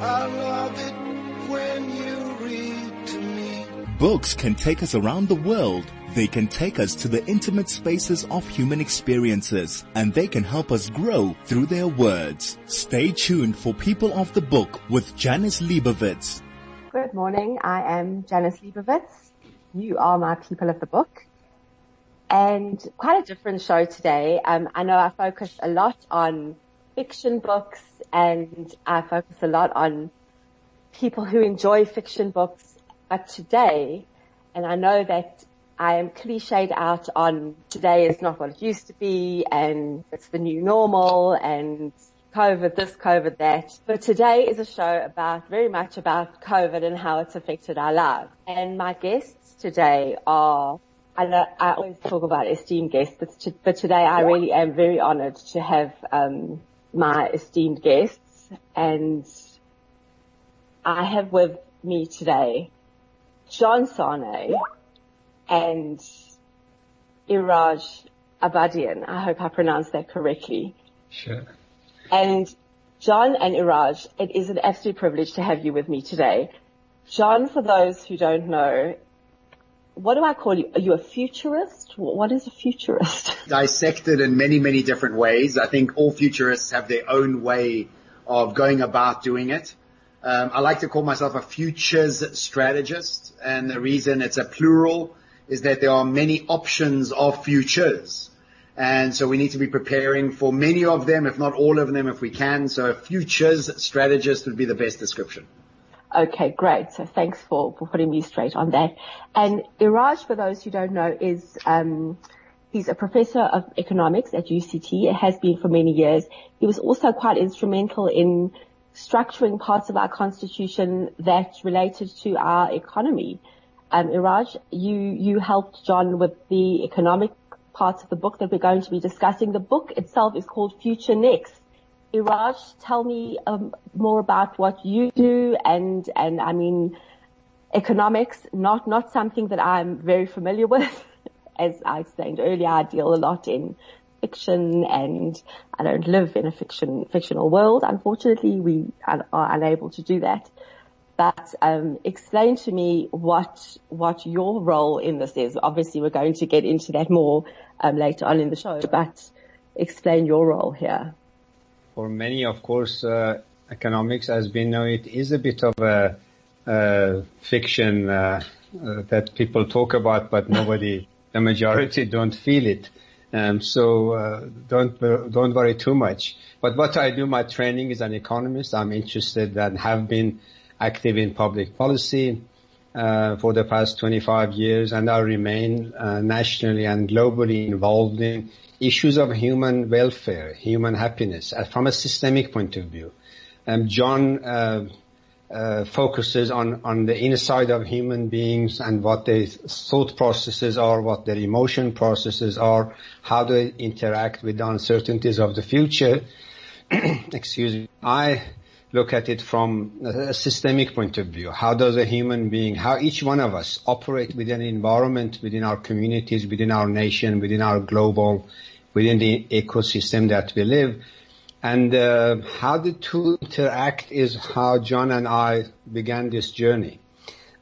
I love it when you read to me. Books can take us around the world. They can take us to the intimate spaces of human experiences and they can help us grow through their words. Stay tuned for People of the Book with Janice Liebowitz. Good morning. I am Janice Liebowitz. You are my People of the Book. And quite a different show today. Um, I know I focused a lot on fiction books and I focus a lot on people who enjoy fiction books. But today, and I know that I am cliched out on today is not what it used to be and it's the new normal and COVID this, COVID that. But today is a show about very much about COVID and how it's affected our lives. And my guests today are I, know, I always talk about esteemed guests, but, to, but today I really am very honored to have um, my esteemed guests, and I have with me today John Sanei and Iraj Abedian. I hope I pronounced that correctly. Sure. And John and Iraj, it is an absolute privilege to have you with me today. John, for those who don't know, what do I call you? Are you a futurist? What is a futurist? Dissected in many, many different ways. I think all futurists have their own way of going about doing it. Um, I like to call myself a futures strategist, and the reason it's a plural is that there are many options of futures. And so we need to be preparing for many of them, if not all of them, if we can. So a futures strategist would be the best description. Okay, great. So thanks for, for putting me straight on that. And Iraj, for those who don't know, is um, he's a professor of economics at UCT. It has been for many years. He was also quite instrumental in structuring parts of our constitution that related to our economy. Um, Iraj, you you helped John with the economic parts of the book that we're going to be discussing. The book itself is called Future Next Iraj, tell me um, more about what you do and, and I mean, economics, not, not something that I'm very familiar with. As I explained earlier, I deal a lot in fiction and I don't live in a fiction, fictional world. Unfortunately, we are, unable to do that. But um, explain to me what what your role in this is. Obviously, we're going to get into that more um, later on in the show. But explain your role here for many, of course, uh, economics, as we know it, is a bit of a, a fiction uh, uh, that people talk about, but nobody, the majority, don't feel it. Um, so uh, don't don't worry too much. But what I do, my training is an economist. I'm interested and have been active in public policy uh, for the past 25 years, and I remain uh, nationally and globally involved in issues of human welfare, human happiness, uh, from a systemic point of view. Um, John uh, uh, focuses on, on the inside of human beings and what their thought processes are, what their emotion processes are, how they interact with the uncertainties of the future. Excuse me. I look at it from a systemic point of view. How does a human being, how each one of us operate within an environment, within our communities, within our nation, within our global, within the ecosystem that we live. And uh, how the two interact is how John and I began this journey.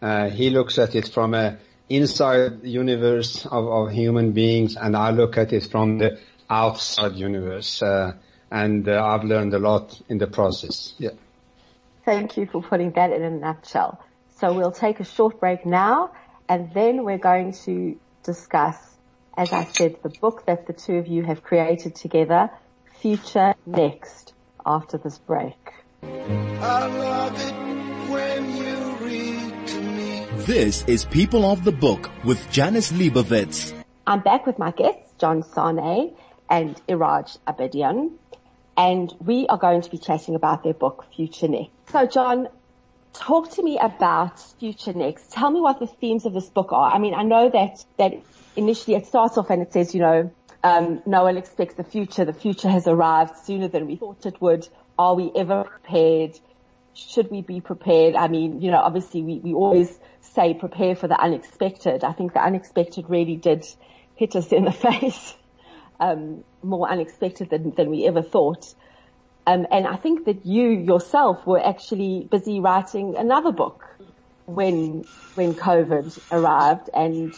Uh, he looks at it from a inside universe of, of, human beings, and I look at it from the outside universe. Uh, and uh, I've learned a lot in the process. Yeah. Thank you for putting that in a nutshell. So we'll take a short break now, and then we're going to discuss, as I said, the book that the two of you have created together, Future Next, after this break. This is People of the Book with Janice Liebowitz. I'm back with my guests, John Sanei and Iraj Abedian and we are going to be chatting about their book, Future Next. So John, talk to me about Future Next. Tell me what the themes of this book are. I mean, I know that, that initially it starts off and it says, you know, um, no one expects the future. The future has arrived sooner than we thought it would. Are we ever prepared? Should we be prepared? I mean, you know, obviously we, we always say prepare for the unexpected. I think the unexpected really did hit us in the face um, more unexpected than, than we ever thought. Um, and I think that you yourself were actually busy writing another book when, when COVID arrived and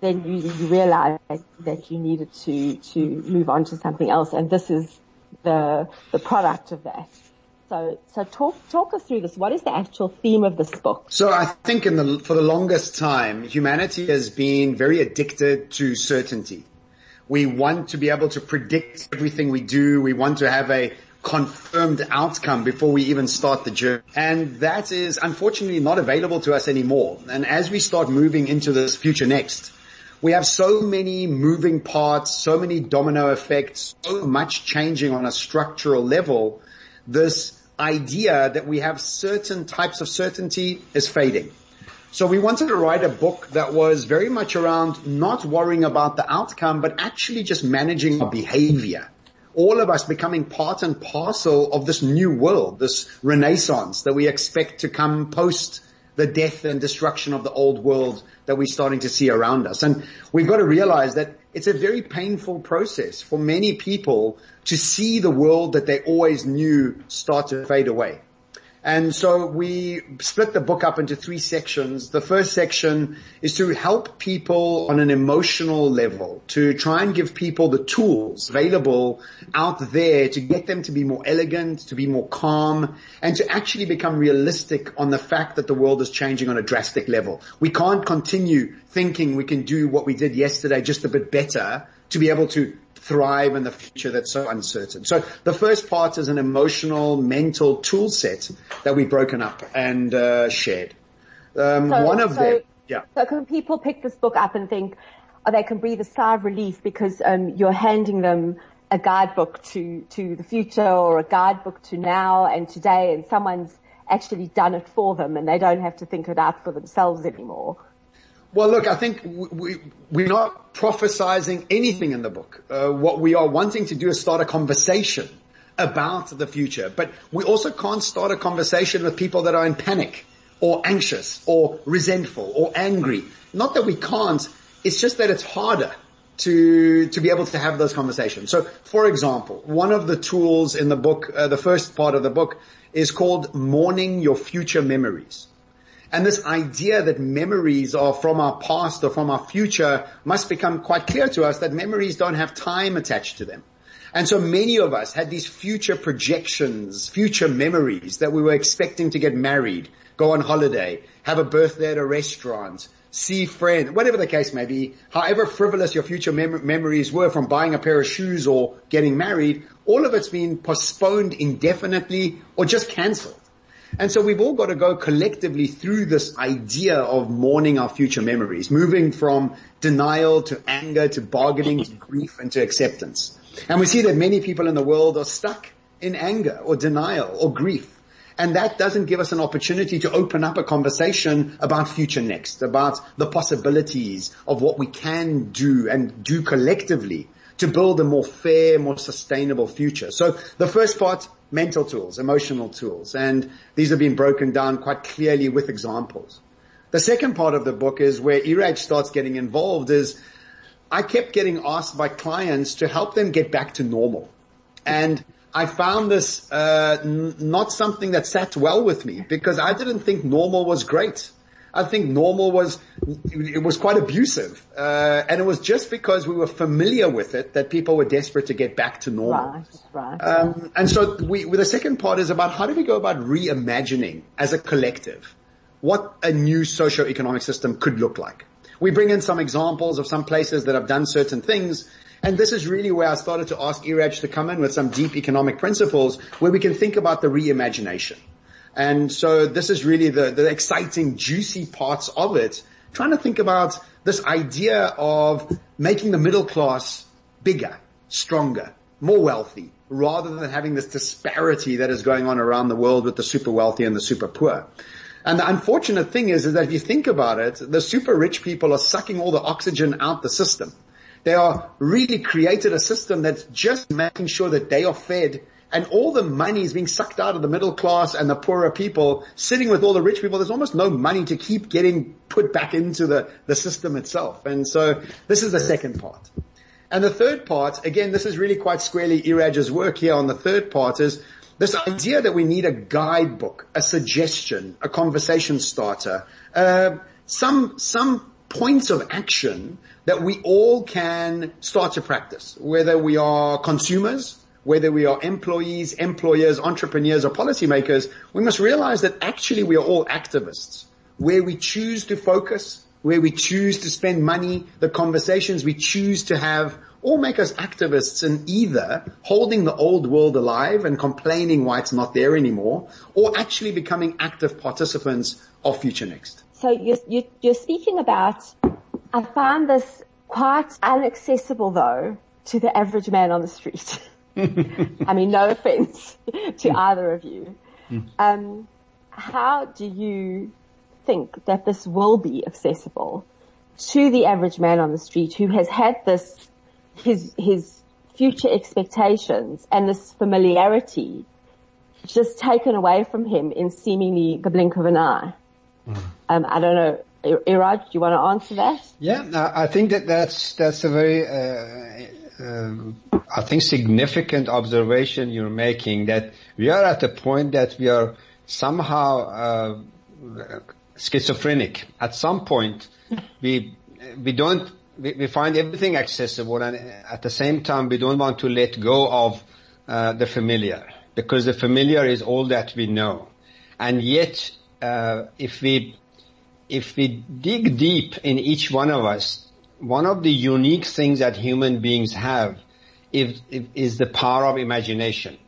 then you, you realized that you needed to, to move on to something else. And this is the, the product of that. So, so talk, talk us through this. What is the actual theme of this book? So I think in the, for the longest time, humanity has been very addicted to certainty. We want to be able to predict everything we do. We want to have a confirmed outcome before we even start the journey. And that is unfortunately not available to us anymore. And as we start moving into this future next, we have so many moving parts, so many domino effects, so much changing on a structural level. This idea that we have certain types of certainty is fading. So we wanted to write a book that was very much around not worrying about the outcome, but actually just managing our behavior. All of us becoming part and parcel of this new world, this renaissance that we expect to come post the death and destruction of the old world that we're starting to see around us. And we've got to realize that it's a very painful process for many people to see the world that they always knew start to fade away. And so we split the book up into three sections. The first section is to help people on an emotional level, to try and give people the tools available out there to get them to be more elegant, to be more calm, and to actually become realistic on the fact that the world is changing on a drastic level. We can't continue thinking we can do what we did yesterday just a bit better to be able to thrive in the future that's so uncertain. So the first part is an emotional, mental tool set that we've broken up and uh, shared. Um, So- one of so- them, yeah. So can people pick this book up and think, oh, they can breathe a sigh of relief because um, you're handing them a guidebook to, to the future or a guidebook to now and today and someone's actually done it for them and they don't have to think it out for themselves anymore. Well, look, I think we, we, we're not prophesizing anything in the book. Uh, what we are wanting to do is start a conversation about the future, but we also can't start a conversation with people that are in panic or anxious or resentful or angry. Not that we can't, it's just that it's harder to, to be able to have those conversations. So, for example, one of the tools in the book, uh, the first part of the book is called mourning your future memories. And this idea that memories are from our past or from our future must become quite clear to us that memories don't have time attached to them. And so many of us had these future projections, future memories that we were expecting to get married, go on holiday, have a birthday at a restaurant, see friends, whatever the case may be, however frivolous your future mem- memories were from buying a pair of shoes or getting married, all of it's been postponed indefinitely or just cancelled. And so we've all got to go collectively through this idea of mourning our future memories, moving from denial to anger to bargaining to grief and to acceptance. And we see that many people in the world are stuck in anger or denial or grief. And that doesn't give us an opportunity to open up a conversation about future next, about the possibilities of what we can do and do collectively to build a more fair, more sustainable future. So the first part, mental tools, emotional tools, and these have been broken down quite clearly with examples. The second part of the book is where Iraj starts getting involved is I kept getting asked by clients to help them get back to normal. And I found this uh, n- not something that sat well with me because I didn't think normal was great. I think normal was it was quite abusive, uh, and it was just because we were familiar with it that people were desperate to get back to normal. Right, right. Um, and so we, the second part is about how do we go about reimagining as a collective what a new socio-economic system could look like. We bring in some examples of some places that have done certain things, and this is really where I started to ask Iraj to come in with some deep economic principles where we can think about the reimagination. And so this is really the, the exciting, juicy parts of it, trying to think about this idea of making the middle class bigger, stronger, more wealthy, rather than having this disparity that is going on around the world with the super wealthy and the super poor. And the unfortunate thing is, is that if you think about it, the super rich people are sucking all the oxygen out the system. They are really created a system that's just making sure that they are fed and all the money is being sucked out of the middle class and the poorer people sitting with all the rich people. There's almost no money to keep getting put back into the, the system itself. And so this is the second part. And the third part, again, this is really quite squarely Iraj's work here on the third part is this idea that we need a guidebook, a suggestion, a conversation starter, uh, some, some points of action that we all can start to practice, whether we are consumers, whether we are employees, employers, entrepreneurs, or policymakers, we must realize that actually we are all activists. Where we choose to focus, where we choose to spend money, the conversations we choose to have, all make us activists in either holding the old world alive and complaining why it's not there anymore, or actually becoming active participants of Future Next. So you're, you're, you're speaking about, I find this quite inaccessible though to the average man on the street. I mean, no offense to either of you. Um, how do you think that this will be accessible to the average man on the street who has had this, his, his future expectations and this familiarity just taken away from him in seemingly the blink of an eye? Um, I don't know. Iraj, do you want to answer that? Yeah, I think that that's that's a very, uh, I think, significant observation you're making. That we are at a point that we are somehow uh, schizophrenic. At some point, we we don't we, we, find everything accessible, and at the same time, we don't want to let go of uh, the familiar because the familiar is all that we know, and yet uh, if we if we dig deep in each one of us, one of the unique things that human beings have is, is the power of imagination.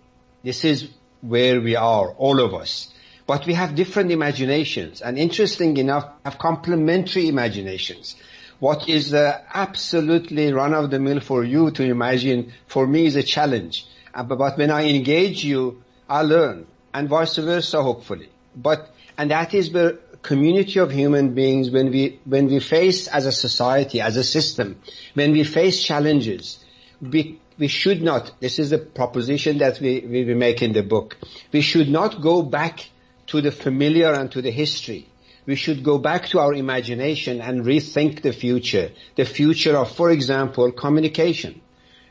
This is where we are, all of us. But we have different imaginations, and interesting enough, have complementary imaginations. What is uh, absolutely run of the mill for you to imagine, for me is a challenge. Uh, but when I engage you, I learn, and vice versa, hopefully. But and that is where community of human beings, when we, when we face as a society, as a system, when we face challenges, we, we should not, this is the proposition that we, we make in the book, we should not go back to the familiar and to the history. We should go back to our imagination and rethink the future. The future of, for example, communication.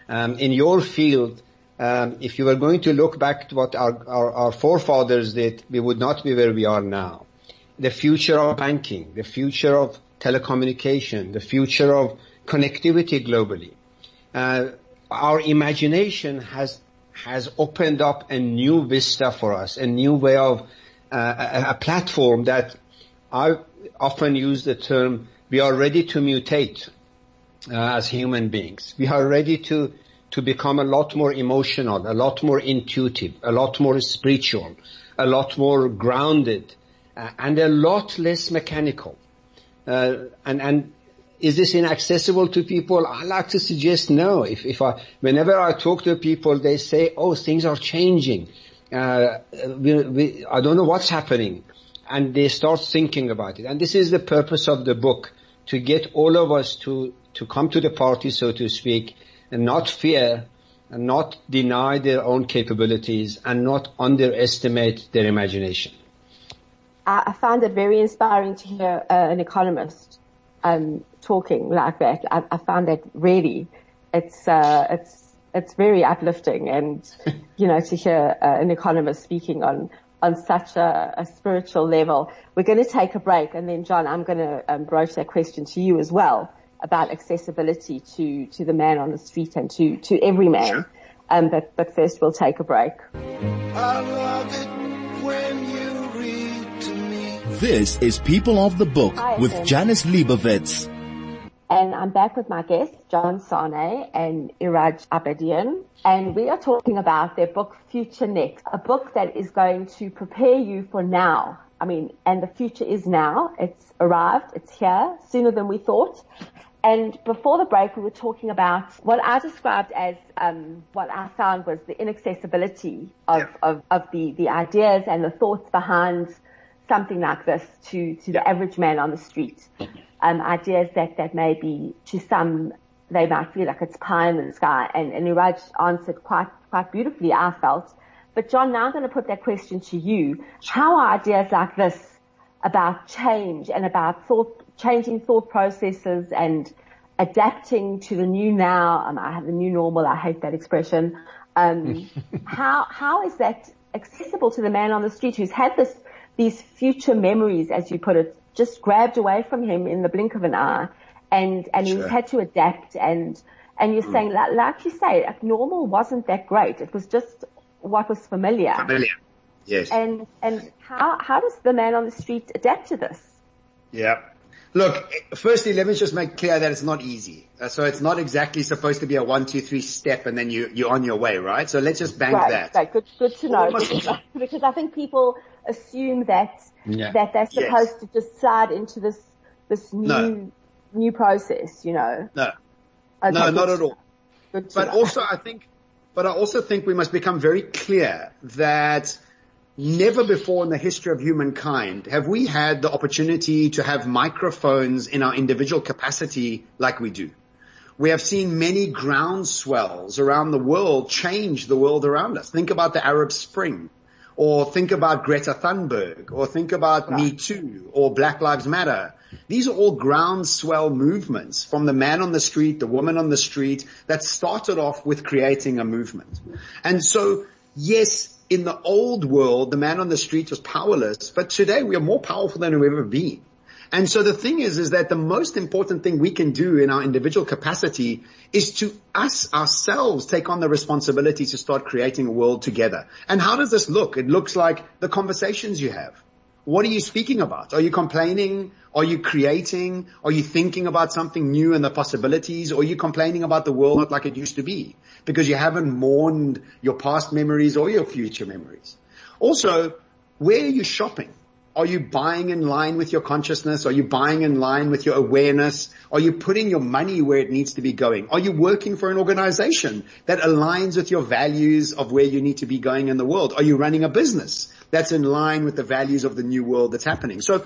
Um, in your field, um, if you were going to look back to what our, our, our, forefathers did, we would not be where we are now. The future of banking, the future of telecommunication, the future of connectivity globally. Uh, our imagination has has opened up a new vista for us, a new way of uh, a, a platform that I often use the term. We are ready to mutate uh, as human beings. We are ready to to become a lot more emotional, a lot more intuitive, a lot more spiritual, a lot more grounded, uh, and a lot less mechanical. Uh, and, and is this inaccessible to people? I like to suggest no. If, if I, whenever I talk to people, they say, oh, things are changing. Uh, we, we, I don't know what's happening. And they start thinking about it. And this is the purpose of the book, to get all of us to, to come to the party, so to speak, and not fear and not deny their own capabilities and not underestimate their imagination. I found it very inspiring to hear uh, an economist um, talking like that. I, I found that really, it's uh, it's it's very uplifting, and you know, to hear uh, an economist speaking on on such a, a, spiritual level. We're going to take a break, and then John, I'm going to um, broach that question to you as well about accessibility to, to the man on the street and to, to every man. Sure. Um, but, but first we'll take a break. This is People of the Book Hi, with Janice Janice Liebowitz. And I'm back with my guests, John Sanei and Iraj Abedian. And we are talking about their book, Future Next, a book that is going to prepare you for now. I mean, and the future is now. It's arrived. It's here sooner than we thought. And before the break, we were talking about what I described as um, what I found was the inaccessibility of, yeah. of, of, the, the ideas and the thoughts behind something like this to, to the average man on the street. Um, ideas that, that maybe to some they might feel like it's pie in the sky. And, and Iraj answered quite quite beautifully, I felt. But John, now I'm going to put that question to you. How are ideas like this about change and about thought changing thought processes and adapting to the new now. Um, I have the new normal. I hate that expression. Um, how how is that accessible to the man on the street who's had this these future memories, as you put it, just grabbed away from him in the blink of an eye, and and Sure. he's had to adapt and and you're saying like, like you say, like, normal wasn't that great. It was just what was familiar. Familiar. Yes. And and how how does the man on the street adapt to this? Yeah. Look, firstly, let me just make clear that it's not easy. Uh, so it's not exactly supposed to be a one, two, three step and then you, you're on your way, right? So let's just bank Right, that. right. Good, good to know because I think people assume that Yeah. that they're Yes. supposed to just slide into this this new No. new process. You know. No, Okay, no, good not at all. But know. also I think, but I also think we must become very clear that never before in the history of humankind have we had the opportunity to have microphones in our individual capacity like we do. We have seen many ground swells around the world change the world around us. Think about the Arab Spring or think about Greta Thunberg or think about Me Too or Black Lives Matter. These are all groundswell movements from the man on the street, the woman on the street that started off with creating a movement. And so yes, in the old world, the man on the street was powerless, but today we are more powerful than we've ever been. And so the thing is, is that the most important thing we can do in our individual capacity is to us ourselves take on the responsibility to start creating a world together. And how does this look? It looks like the conversations you have. What are you speaking about? Are you complaining? Are you creating? Are you thinking about something new and the possibilities? Or are you complaining about the world not like it used to be? Because you haven't mourned your past memories or your future memories. Also, where are you shopping? Are you buying in line with your consciousness? Are you buying in line with your awareness? Are you putting your money where it needs to be going? Are you working for an organization that aligns with your values of where you need to be going in the world? Are you running a business that's in line with the values of the new world that's happening? So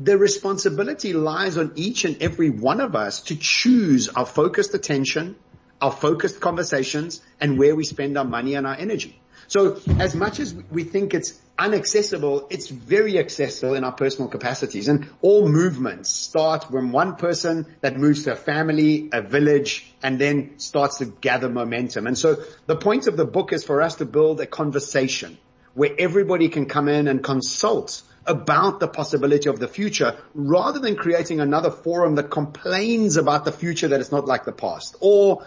the responsibility lies on each and every one of us to choose our focused attention, our focused conversations, and where we spend our money and our energy. So as much as we think it's inaccessible, it's very accessible in our personal capacities. And all movements start when one person that moves to a family, a village, and then starts to gather momentum. And so the point of the book is for us to build a conversation where everybody can come in and consult about the possibility of the future rather than creating another forum that complains about the future that is not like the past or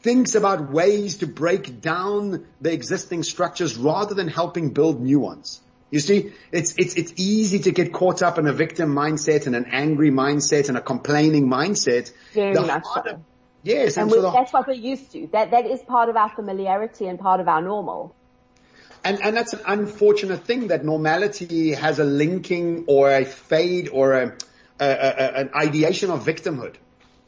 thinks about ways to break down the existing structures rather than helping build new ones. You see, it's, it's, it's easy to get caught up in a victim mindset and an angry mindset and a complaining mindset. Very The much harder- so. Yes, and, And so the, that's what we're used to. That that is part of our familiarity and part of our normal. And, and that's an unfortunate thing that normality has a linking or a fade or a, a, a, an ideation of victimhood.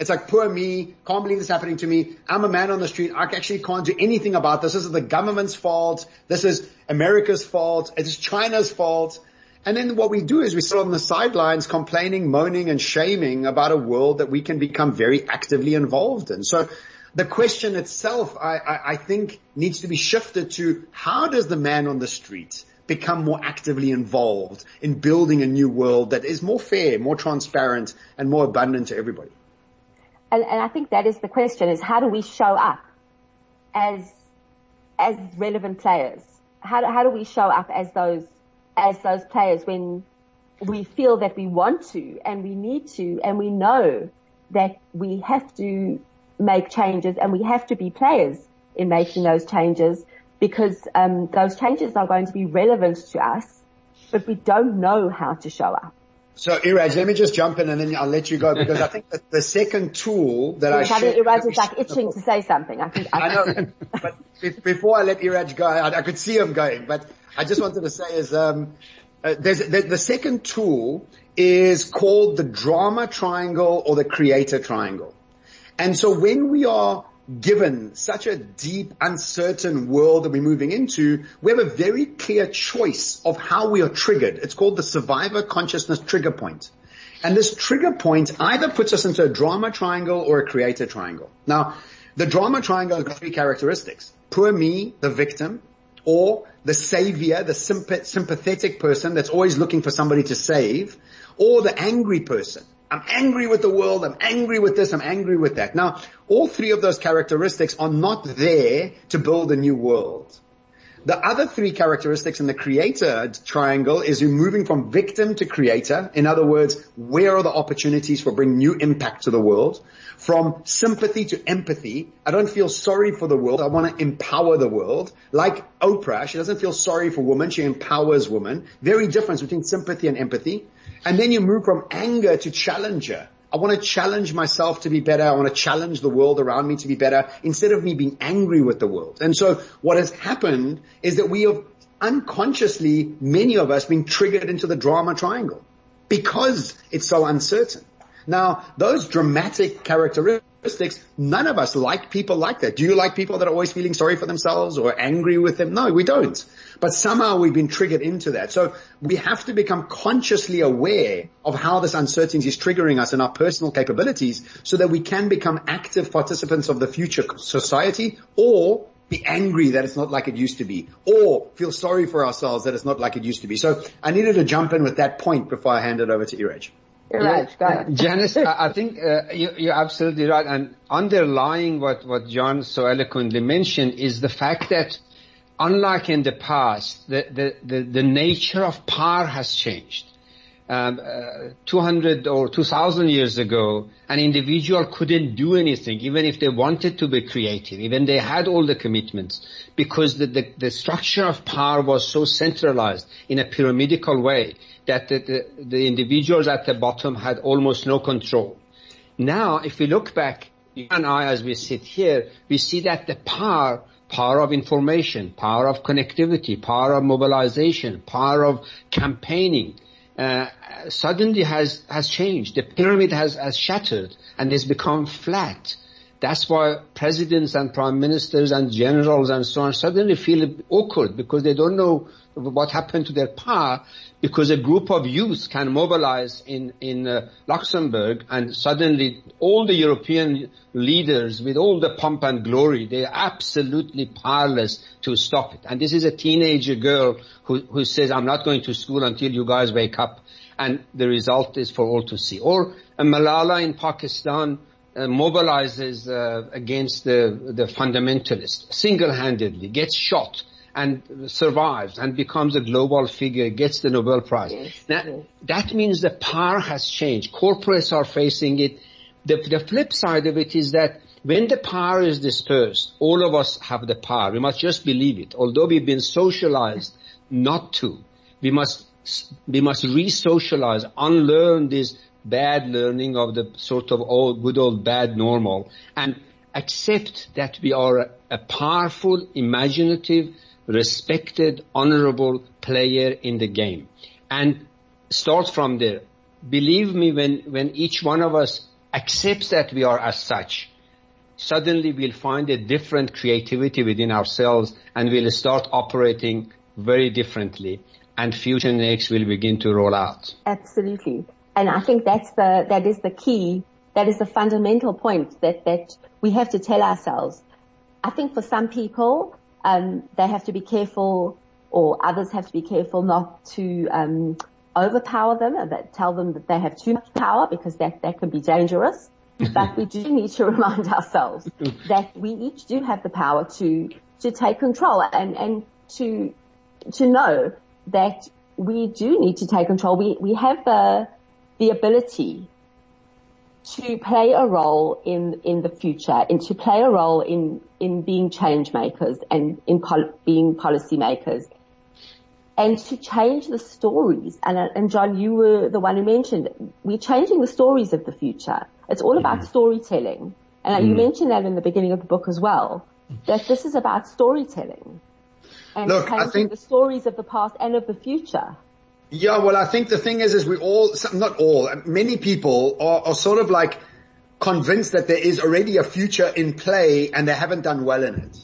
It's like poor me, can't believe this is happening to me. I'm a man on the street. I actually can't do anything about this. This is the government's fault. This is America's fault. It is China's fault. And then what we do is we sit on the sidelines complaining, moaning and shaming about a world that we can become very actively involved in. So the question itself, I, I, I think needs to be shifted to how does the man on the street become more actively involved in building a new world that is more fair, more transparent and more abundant to everybody? And, and I think that is the question: is how do we show up as as relevant players? How do, how do we show up as those as those players when we feel that we want to and we need to and we know that we have to make changes and we have to be players in making those changes because um, those changes are going to be relevant to us, but we don't know how to show up. So Iraj, let me just jump in and then I'll let you go because I think that the second tool that I I think Iraj is like itching to say something. I think I know, but before I let Iraj go, I, I could see him going, but I just wanted to say is, um, uh, there's, the, the second tool is called the drama triangle or the creator triangle. And so when we are given such a deep, uncertain world that we're moving into, we have a very clear choice of how we are triggered. It's called the survivor consciousness trigger point. And this trigger point either puts us into a drama triangle or a creator triangle. Now, the drama triangle has three characteristics. Poor me, the victim, or the savior, the sympa- sympathetic person that's always looking for somebody to save, or the angry person I'm angry with the world. I'm angry with this. I'm angry with that. Now, all three of those characteristics are not there to build a new world. The other three characteristics in the creator triangle is you're moving from victim to creator. In other words, where are the opportunities for bringing new impact to the world? From sympathy to empathy. I don't feel sorry for the world. I want to empower the world. Like Oprah, she doesn't feel sorry for women. She empowers women. Very difference between sympathy and empathy. And then you move from anger to challenger. I want to challenge myself to be better. I want to challenge the world around me to be better instead of me being angry with the world. And so what has happened is that we have unconsciously, many of us been triggered into the drama triangle because it's so uncertain. Now, those dramatic characteristics. None of us like people like that. Do you like people that are always feeling sorry for themselves or angry with them? No, we don't. But somehow we've been triggered into that. So we have to become consciously aware of how this uncertainty is triggering us and our personal capabilities so that we can become active participants of the future society or be angry that it's not like it used to be or feel sorry for ourselves that it's not like it used to be. So I needed to jump in with that point before I hand it over to Iraj. Right, yeah, Janice, I think uh, you, are absolutely right. And underlying what, what John so eloquently mentioned is the fact that unlike in the past, the, the, the, the nature of power has changed. Um, uh, 200 or 2000 years ago, an individual couldn't do anything, even if they wanted to be creative, even they had all the commitments, because the, the, the structure of power was so centralized in a pyramidical way that the, the, the individuals at the bottom had almost no control. Now, if we look back, you and I, as we sit here, we see that the power, power of information, power of connectivity, power of mobilization, power of campaigning, uh, suddenly has, has changed. The pyramid has, has shattered and has become flat. That's why presidents and prime ministers and generals and so on suddenly feel awkward because they don't know what happened to their power because a group of youth can mobilize in, in uh, Luxembourg and suddenly all the European leaders with all the pomp and glory, they're absolutely powerless to stop it. And this is a teenager girl who, who says, I'm not going to school until you guys wake up. And the result is for all to see. Or Malala in Pakistan uh, mobilizes uh, against the, the fundamentalists single-handedly, gets shot and survives and becomes a global figure, gets the Nobel Prize. Yes, now, yes. that means the power has changed. Corporates are facing it. The, the flip side of it is that when the power is dispersed, all of us have the power. We must just believe it. Although we've been socialized not to, we must, we must re-socialize, unlearn this bad learning of the sort of old, good old bad normal and accept that we are a, a powerful, imaginative, respected, honorable player in the game. And start from there. Believe me, when, when each one of us accepts that we are as such, suddenly we'll find a different creativity within ourselves and we'll start operating very differently and Future Next will begin to roll out. Absolutely. And I think that's the, that is the key, that is the fundamental point that, that we have to tell ourselves. I think for some people, um, they have to be careful or others have to be careful not to um, overpower them and that tell them that they have too much power because that, that can be dangerous. but we do need to remind ourselves that we each do have the power to to take control and, and to to know that we do need to take control. We we have the the ability to play a role in, in the future and to play a role in, in being change makers and in pol- being policy makers and to change the stories. And, and John, you were the one who mentioned we're changing the stories of the future. It's all about mm. storytelling. And mm. you mentioned that in the beginning of the book as well, that this is about storytelling and Look, changing I think, the stories of the past and of the future. Yeah, well, I think the thing is, is we all, not all, many people are, are sort of like convinced that there is already a future in play and they haven't done well in it.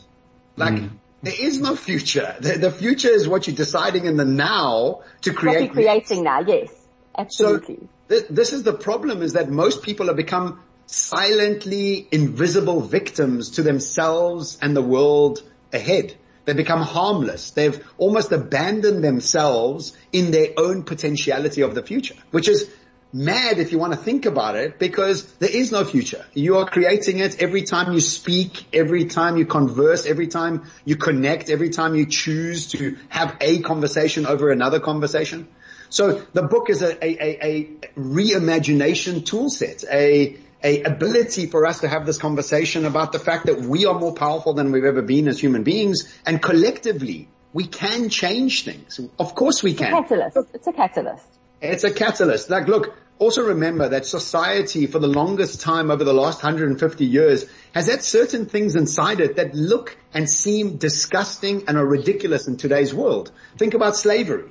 Like, mm. there is no future. The, the, future is what you're deciding in the now to create. What you're creating now, yes. Absolutely. So th- this is the problem is that most people have become silently invisible victims to themselves and the world ahead. They become harmless. They've almost abandoned themselves in their own potentiality of the future, which is mad if you want to think about it because there is no future. You are creating it every time you speak, every time you converse, every time you connect, every time you choose to have a conversation over another conversation. So the book is a, a, a, a reimagination tool set, a, a ability for us to have this conversation about the fact that we are more powerful than we've ever been as human beings and collectively we can change things. Of course we can. Catalyst. It's a catalyst. It's a catalyst. Like, look, also remember that society for the longest time over the last 150 years has had certain things inside it that look and seem disgusting and are ridiculous in today's world. Think about slavery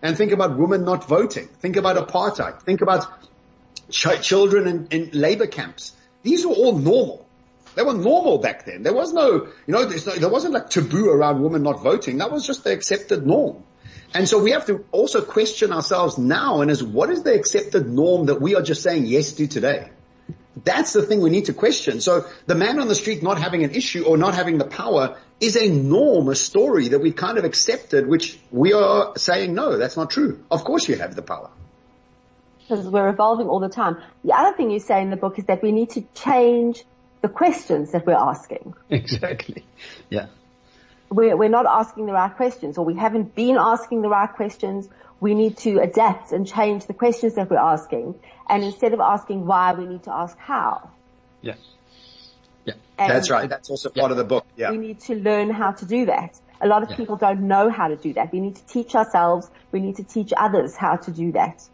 and think about women not voting. Think about apartheid. Think about ch- children in, in labor camps. These were all normal. They were normal back then. There was no, you know, no, there wasn't like taboo around women not voting. That was just the accepted norm. And so we have to also question ourselves now and is what is the accepted norm that we are just saying yes to today? That's the thing we need to question. So the man on the street not having an issue or not having the power is a norm, a story that we kind of accepted, which we are saying, no, that's not true. Of course you have the power. Because we're evolving all the time. The other thing you say in the book is that we need to change the questions that we're asking. Exactly. Yeah we're, we're not asking the right questions or we haven't been asking the right questions. We need to adapt and change the questions that we're asking. And instead of asking why, we need to ask how. Yeah. Yeah. And That's right. That's also part yeah. of the book. Yeah. We need to learn how to do that. A lot of yeah. people don't know how to do that. We need to teach ourselves. We need to teach others how to do that.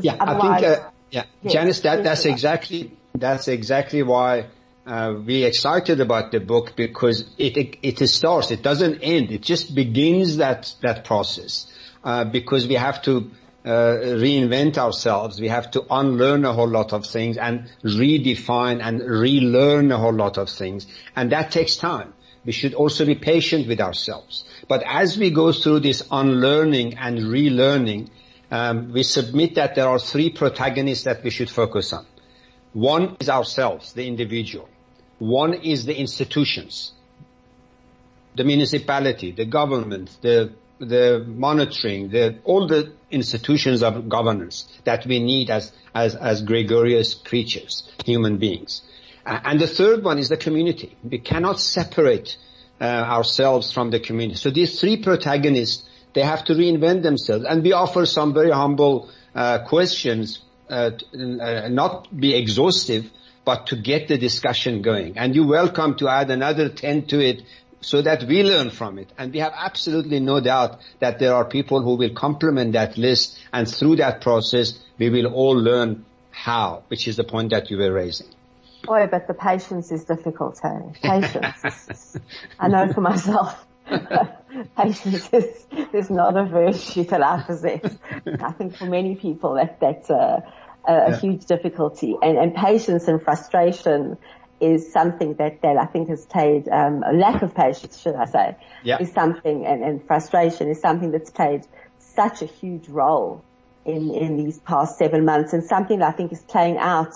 Yeah, I think, uh, yeah, yes, Janice, that, that's exactly, that's exactly why uh, we're excited about the book because it, it, it starts, it doesn't end, it just begins that, that process. Uh, because we have to uh, reinvent ourselves. We have to unlearn a whole lot of things and redefine and relearn a whole lot of things. And that takes time. We should also be patient with ourselves. But as we go through this unlearning and relearning, um, we submit that there are three protagonists that we should focus on. One is ourselves, the individual. One is the institutions, the municipality, the government, the the monitoring, the, all the institutions of governance that we need as, as, as gregarious creatures, human beings. Uh, and the third one is the community. We cannot separate uh, ourselves from the community. So these three protagonists, they have to reinvent themselves. And we offer some very humble uh, questions, uh, uh not be exhaustive, but to get the discussion going. And you're welcome to add another 10 to it so that we learn from it. And we have absolutely no doubt that there are people who will complement that list and through that process we will all learn how, which is the point that you were raising. Boy, but the patience is difficult? Patience. I know for myself. patience is, is not a virtue that I possess. I think for many people that, that's, uh, a, yeah. huge difficulty and, and patience and frustration is something that, that I think has played, um, a lack of patience, should I say, yeah. is something, and, and frustration is something that's played such a huge role in, in these past seven months and something that I think is playing out,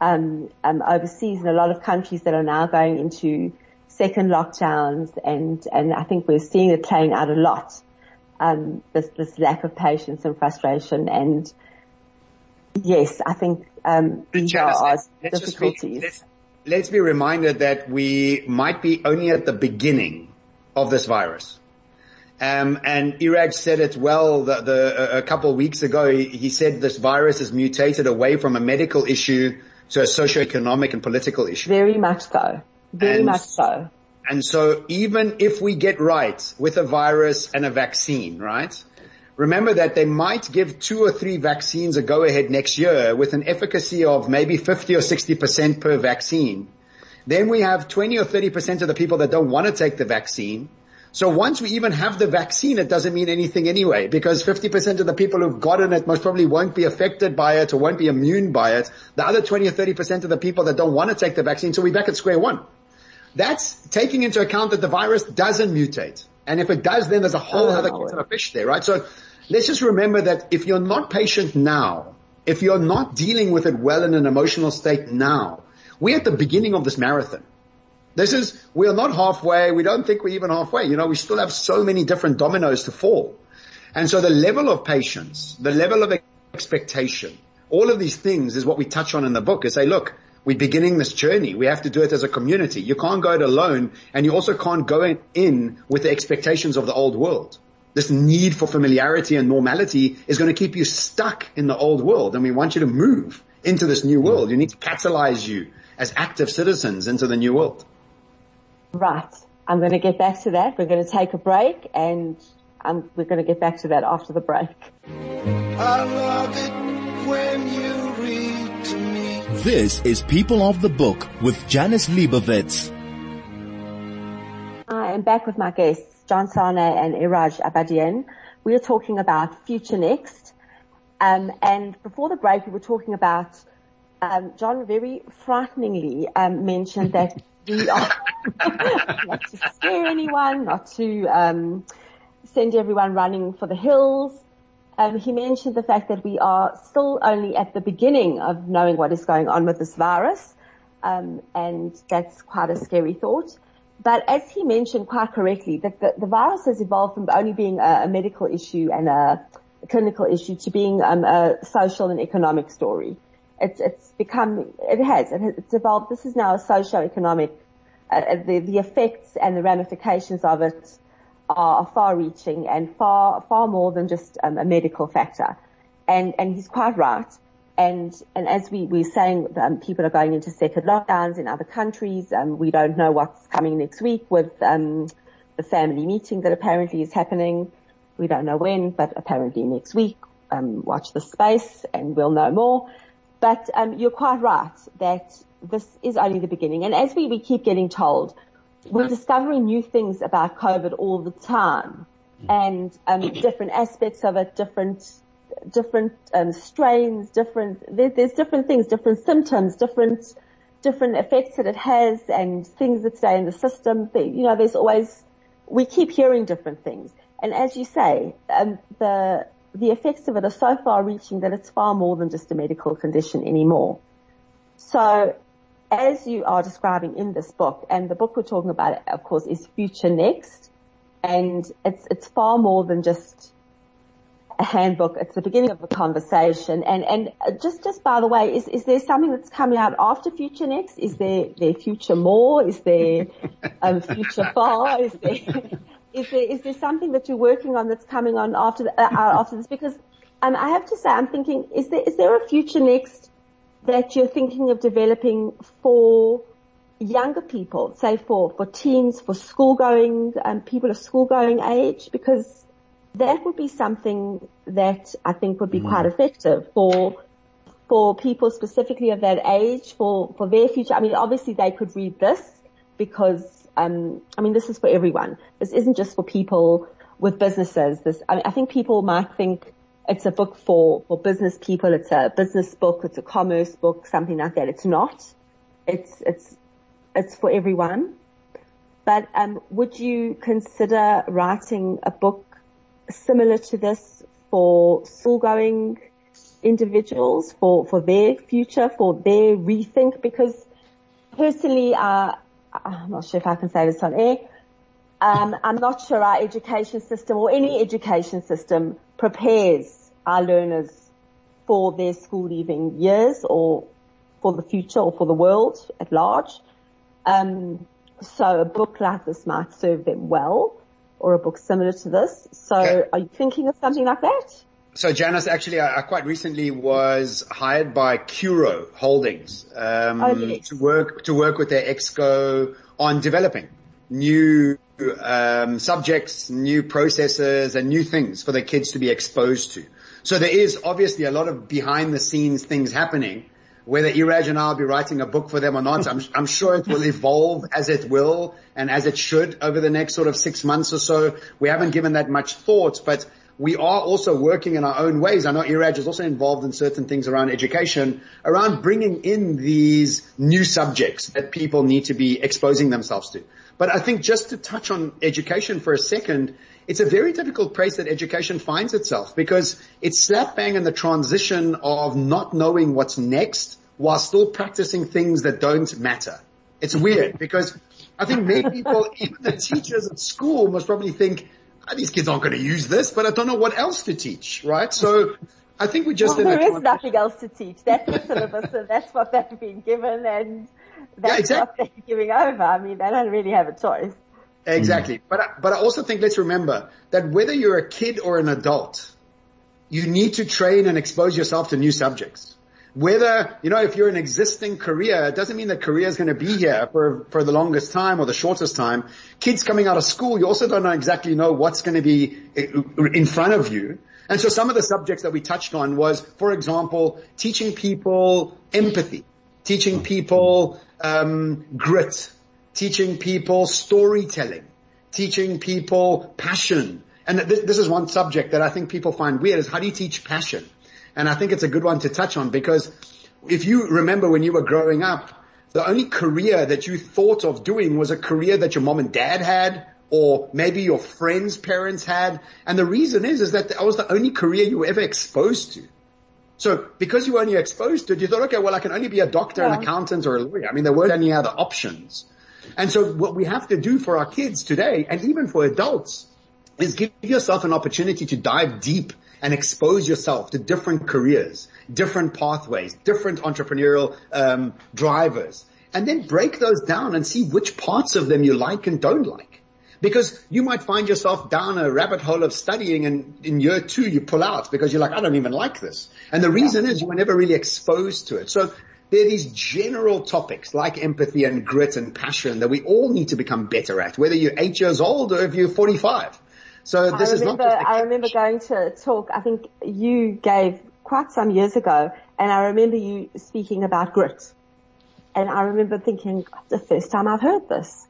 um, um, overseas in a lot of countries that are now going into second lockdowns and, and I think we're seeing it playing out a lot. Um, this, this lack of patience and frustration and, Yes, I think um, these are let's difficulties. Be, let's, let's be reminded that we might be only at the beginning of this virus. Um, and Iraj said it well the, the, a couple of weeks ago. He, he, said this virus has mutated away from a medical issue to a socio-economic and political issue. Very much so. Very and, much so. And so even if we get right with a virus and a vaccine, right? Remember that they might give two or three vaccines a go ahead next year with an efficacy of maybe 50 or 60% per vaccine. Then we have 20 or 30% of the people that don't want to take the vaccine. So once we even have the vaccine, it doesn't mean anything anyway, because 50% of the people who've gotten it most probably won't be affected by it or won't be immune by it. The other 20 or 30% of the people that don't want to take the vaccine, so we're back at square one. That's taking into account that the virus doesn't mutate. And if it does, then there's a whole oh, other kettle of fish there, right? So let's just remember that if you're not patient now, if you're not dealing with it well in an emotional state now, we're at the beginning of this marathon. This is, we are not halfway. We don't think we're even halfway. You know, we still have so many different dominoes to fall. And so the level of patience, the level of expectation. All of these things is what we touch on in the book is say, look, we're beginning this journey. We have to do it as a community. You can't go it alone and you also can't go in with the expectations of the old world. This need for familiarity and normality is going to keep you stuck in the old world and we want you to move into this new world. You need to catalyze you as active citizens into the new world. Right. I'm going to get back to that. We're going to take a break and um, we're going to get back to that after the break. I love it when you read to me. This is People of the Book with Janice Liebowitz. I am back with my guests, John Sanei and Iraj Abedian. We are talking about Future Next. Um, and before the break, we were talking about, um, John very frighteningly um, mentioned that we are not to scare anyone, not to um, send everyone running for the hills. Um, he mentioned the fact that we are still only at the beginning of knowing what is going on with this virus, um, and that's quite a scary thought. But as he mentioned quite correctly, that the, the virus has evolved from only being a, a medical issue and a, clinical issue to being um, a social and economic story. It's, it's become, it has, it has, it's evolved. This is now a socio-economic, uh, uh the, the effects and the ramifications of it are far-reaching and far, far more than just um, a medical factor. And, and he's quite right. And, and as we, we're saying, um, people are going into second lockdowns in other countries. Um, we don't know what's coming next week with, um, the family meeting that apparently is happening. We don't know when, but apparently next week. Um, watch the space and we'll know more. But, um, you're quite right that this is only the beginning. And as we, we keep getting told, we're discovering new things about COVID all the time and um, different aspects of it, different different um, strains, different there, there's different things, different symptoms, different different effects that it has, and things that stay in the system. You know, there's always we keep hearing different things, and as you say, um, the the effects of it are so far reaching that it's far more than just a medical condition anymore. So as you are describing in this book, and the book we're talking about, of course, is Future Next, and it's it's far more than just a handbook. It's the beginning of a conversation. And and just just by the way, is is there something that's coming out after Future Next? Is there there Future More? Is there um, Future Far? Is there is there is there something that you're working on that's coming on after the, uh, after this? Because um, I have to say, I'm thinking, is there is there a Future Next that you're thinking of developing for younger people, say for, for teens, for school going, um, people of school going age, because that would be something that I think would be mm. quite effective for, for people specifically of that age, for, for their future. I mean, obviously they could read this because, um, I mean, this is for everyone. This isn't just for people with businesses. This, I mean, I think people might think, it's a book for, for business people. It's a business book. It's a commerce book, something like that. It's not. It's, it's, it's for everyone. But, um, would you consider writing a book similar to this for school going individuals for, for their future, for their rethink? Because personally, uh, I'm not sure if I can say this on air. Um, I'm not sure our education system or any education system prepares our learners for their school leaving years or for the future or for the world at large. Um, so a book like this might serve them well or a book similar to this. So okay. are you thinking of something like that? So Janice, actually, I, I quite recently was hired by Curro Holdings um, oh, yes. to work to work with their exco on developing new um, subjects, new processes, and new things for the kids to be exposed to. So there is obviously a lot of behind the scenes things happening. Whether Iraj and I will be writing a book for them or not, I'm, I'm sure it will evolve as it will and as it should over the next sort of six months or so. We haven't given that much thought, but we are also working in our own ways. I know Iraj is also involved in certain things around education, around bringing in these new subjects that people need to be exposing themselves to. But I think just to touch on education for a second, it's a very difficult place that education finds itself because it's slap bang in the transition of not knowing what's next while still practicing things that don't matter. It's weird because I think many people, even the teachers at school must probably think, oh, these kids aren't going to use this, but I don't know what else to teach, right? So I think we just well, there is nothing else to teach. That's the syllabus, and that's what they've been given, and that's exactly. what they're giving over. I mean, they don't really have a choice. Mm-hmm. Exactly. But, I- but I also think let's remember that whether you're a kid or an adult, you need to train and expose yourself to new subjects. Whether, you know, if you're an existing career, it doesn't mean that career is going to be here for, for the longest time or the shortest time. Kids coming out of school, you also don't know exactly know what's going to be eh, eh, in front of you. And so some of the subjects that we touched on was, for example, teaching people empathy, teaching people um, grit, teaching people storytelling, teaching people passion. And th- this is one subject that I think people find weird is how do you teach passion? And I think it's a good one to touch on because if you remember when you were growing up, the only career that you thought of doing was a career that your mom and dad had or maybe your friends' parents had. And the reason is, is that that was the only career you were ever exposed to. So because you were only exposed to it, you thought, okay, well, I can only be a doctor, an accountant, or a lawyer. I mean, there weren't any other options. And so what we have to do for our kids today, and even for adults, is give yourself an opportunity to dive deep and expose yourself to different careers, different pathways, different entrepreneurial um, drivers, and then break those down and see which parts of them you like and don't like. Because you might find yourself down a rabbit hole of studying and in year two you pull out because you're like, I don't even like this. And the reason is you were never really exposed to it. So there are these general topics like empathy and grit and passion that we all need to become better at, whether you're eight years old or if you're 45. So this I is not remember, just a I remember going to a talk, I think you gave quite some years ago, and I remember you speaking about grit. And I remember thinking, the first time I've heard this.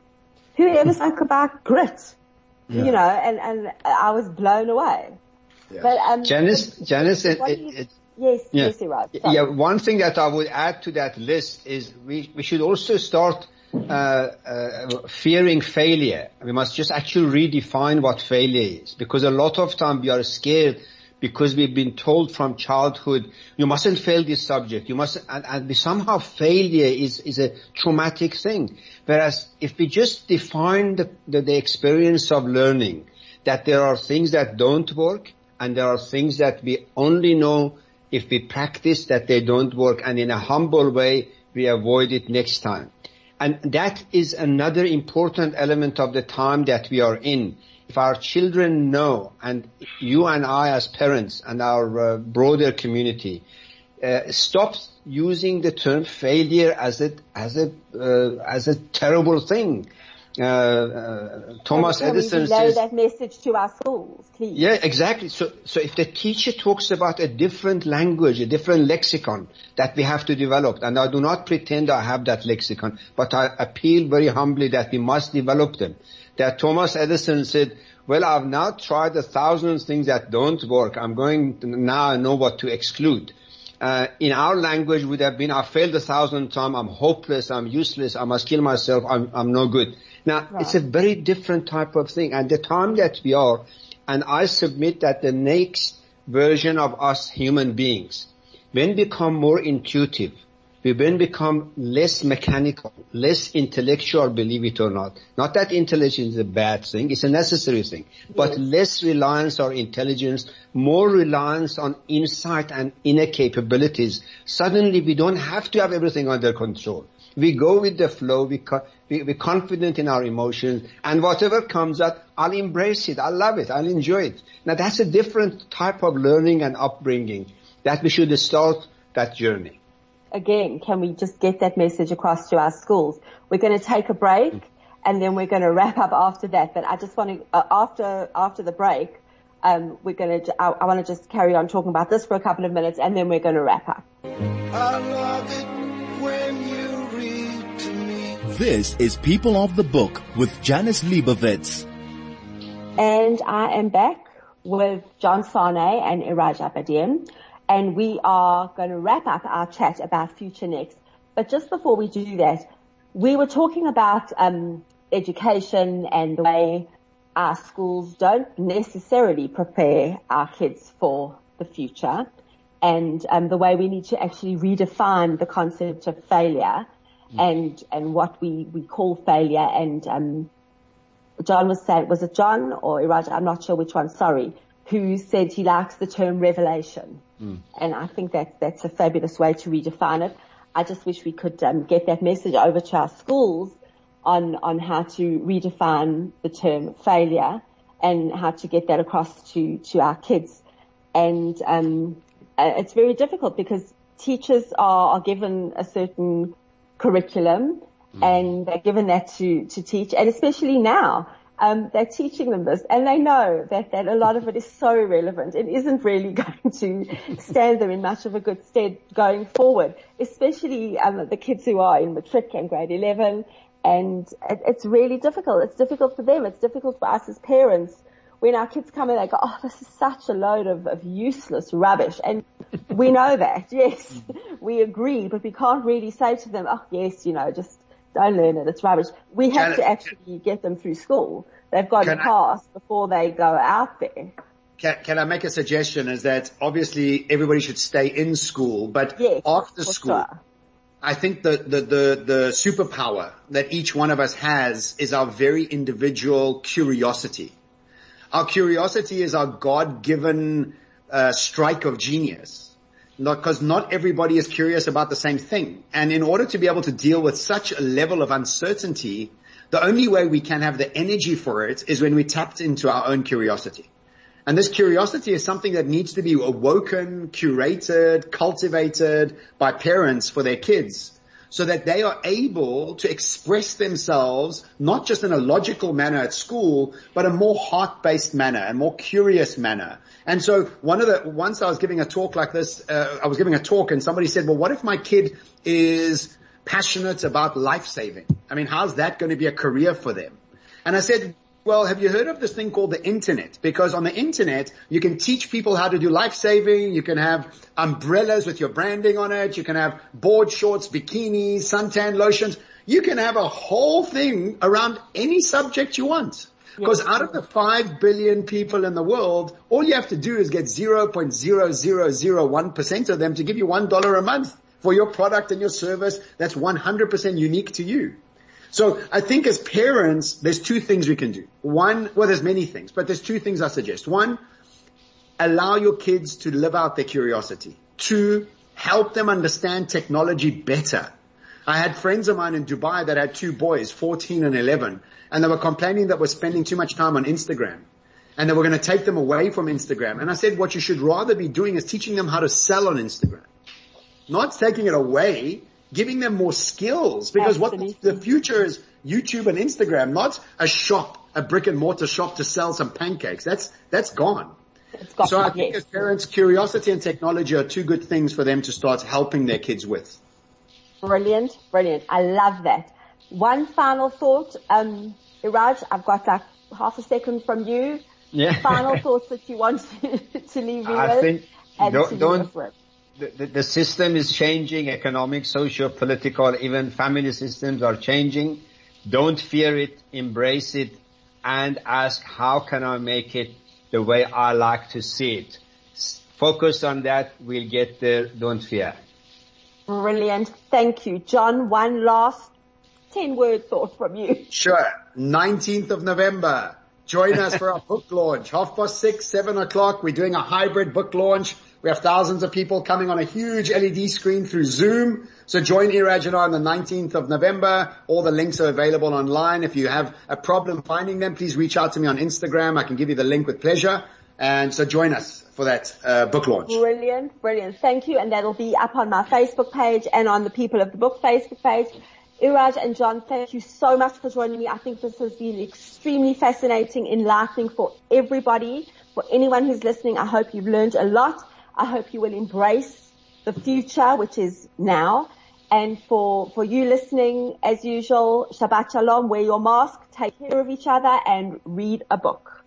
Who ever spoke about grit? You know, and, and I was blown away. But, um, Janice, Janice, it, it, it, yes, yeah. yes, you're right. Yeah, one thing that I would add to that list is we, we should also start uh, uh, fearing failure. We must just actually redefine what failure is because a lot of time we are scared because we've been told from childhood, you mustn't fail this subject. You must, and, and somehow failure is, is a traumatic thing. Whereas if we just define the, the, the experience of learning, that there are things that don't work and there are things that we only know if we practice that they don't work and in a humble way we avoid it next time. And that is another important element of the time that we are in. If our children know, and you and I as parents and our uh, broader community, uh, stop using the term failure as a as a uh, as a terrible thing. Uh, uh, Thomas Edison says, that message to our schools, please? yeah, exactly. So, so if the teacher talks about a different language, a different lexicon that we have to develop, and I do not pretend I have that lexicon, but I appeal very humbly that we must develop them. That Thomas Edison said, well, I've now tried a thousand things that don't work. I'm going to, now I know what to exclude. Uh, in our language would have been, I failed a thousand times, I'm hopeless, I'm useless, I must kill myself, I'm, I'm no good. Now, it's a very different type of thing. And the time that we are, and I submit that the next version of us human beings, when become more intuitive, we then become less mechanical, less intellectual, believe it or not. Not that intelligence is a bad thing, it's a necessary thing. But less reliance on intelligence, more reliance on insight and inner capabilities. Suddenly we don't have to have everything under control. We go with the flow, we, co- we, we're confident in our emotions, and whatever comes out, I'll embrace it, I'll love it, I'll enjoy it. Now that's a different type of learning and upbringing that we should start that journey. again, can we just get that message across to our schools? We're going to take a break and then we're going to wrap up after that. But I just want to, uh, after, after the break, um, we're going to, I, I want to just carry on talking about this for a couple of minutes and then we're going to wrap up. This is People of the Book with Janice Liebowitz. And I am back with John Sanei and Iraj Abedian. And we are going to wrap up our chat about Future Next. But just before we do that, we were talking about um, education and the way our schools don't necessarily prepare our kids for the future and um, the way we need to actually redefine the concept of failure and and what we, we call failure and um, John was saying, was it John or Iraja? I'm not sure which one, sorry, who said he likes the term revelation. Hmm. And I think that that's a fabulous way to redefine it. I just wish we could um, get that message over to our schools on on how to redefine the term failure and how to get that across to to our kids. And um, uh, it's very difficult because teachers are, are given a certain curriculum and they're given that to to teach, and especially now. Um, they're teaching them this and they know that, that a lot of it is so irrelevant. It isn't really going to stand them in much of a good stead going forward, especially um, the kids who are in matric and grade 11 and it, it's really difficult. It's difficult for them. It's difficult for us as parents when our kids come in, they go, oh, this is such a load of, of useless rubbish. And we know that, yes, mm-hmm. we agree, but we can't really say to them, oh, yes, you know, just don't learn it. It's rubbish. We have Can- to actually get them through school. They've got to Can I- pass before they go out there. Can, can I make a suggestion? Is that obviously everybody should stay in school, but Yes. after school, sure. I think the, the, the, the superpower that each one of us has is our very individual curiosity. Our curiosity is our God-given uh, strike of genius. Because not everybody is curious about the same thing. And in order to be able to deal with such a level of uncertainty, the only way we can have the energy for it is when we tapped into our own curiosity. And this curiosity is something that needs to be awoken, curated, cultivated by parents for their kids so that they are able to express themselves not just in a logical manner at school, but a more heart-based manner, a more curious manner. And so one of the, once I was giving a talk like this, uh, I was giving a talk and somebody said, well, what if my kid is passionate about life saving? I mean, how's that going to be a career for them? And I said, well, have you heard of this thing called the internet? Because on the internet, you can teach people how to do life saving. You can have umbrellas with your branding on it. You can have board shorts, bikinis, suntan lotions. You can have a whole thing around any subject you want. Because out of the 5 billion people in the world, all you have to do is get 0.0001% of them to give you $1 a month for your product and your service that's 100% unique to you. So I think as parents, there's two things we can do. One, well, there's many things, but there's two things I suggest. One, allow your kids to live out their curiosity. Two, help them understand technology better. I had friends of mine in Dubai that had two boys, 14 and 11, and they were complaining that we're spending too much time on Instagram. And they were going to take them away from Instagram. And I said, what you should rather be doing is teaching them how to sell on Instagram. Not taking it away, giving them more skills because what the, the future is YouTube and Instagram, not a shop, a brick and mortar shop to sell some pancakes. That's, that's gone. It's got So I think yes. as parents, curiosity and technology are two good things for them to start helping their kids with. Brilliant, brilliant. I love that. One final thought, um, Iraj, I've got like half a second from you. Yeah. Final thoughts that you want to, to leave me I with think and don't- to leave don't- us with. The, the, the system is changing, economic, social, political, even family systems are changing. Don't fear it, embrace it, and ask how can I make it the way I like to see it. Focus on that, we'll get there, don't fear. Brilliant. Thank you. John, one last 10 word thought from you. Sure. 19th of November. Join us for our book launch. Half past six, seven o'clock. We're doing a hybrid book launch. We have thousands of people coming on a huge LED screen through Zoom. So join Iraj and I on the 19th of November. All the links are available online. If you have a problem finding them, please reach out to me on Instagram. I can give you the link with pleasure. And so join us for that uh, book launch. Brilliant, brilliant. Thank you. And that'll be up on my Facebook page and on the People of the Book Facebook page. Iraj and John, thank you so much for joining me. I think this has been extremely fascinating, enlightening for everybody, for anyone who's listening. I hope you've learned a lot. I hope you will embrace the future, which is now. And for, for you listening, as usual, Shabbat Shalom, wear your mask, take care of each other and read a book.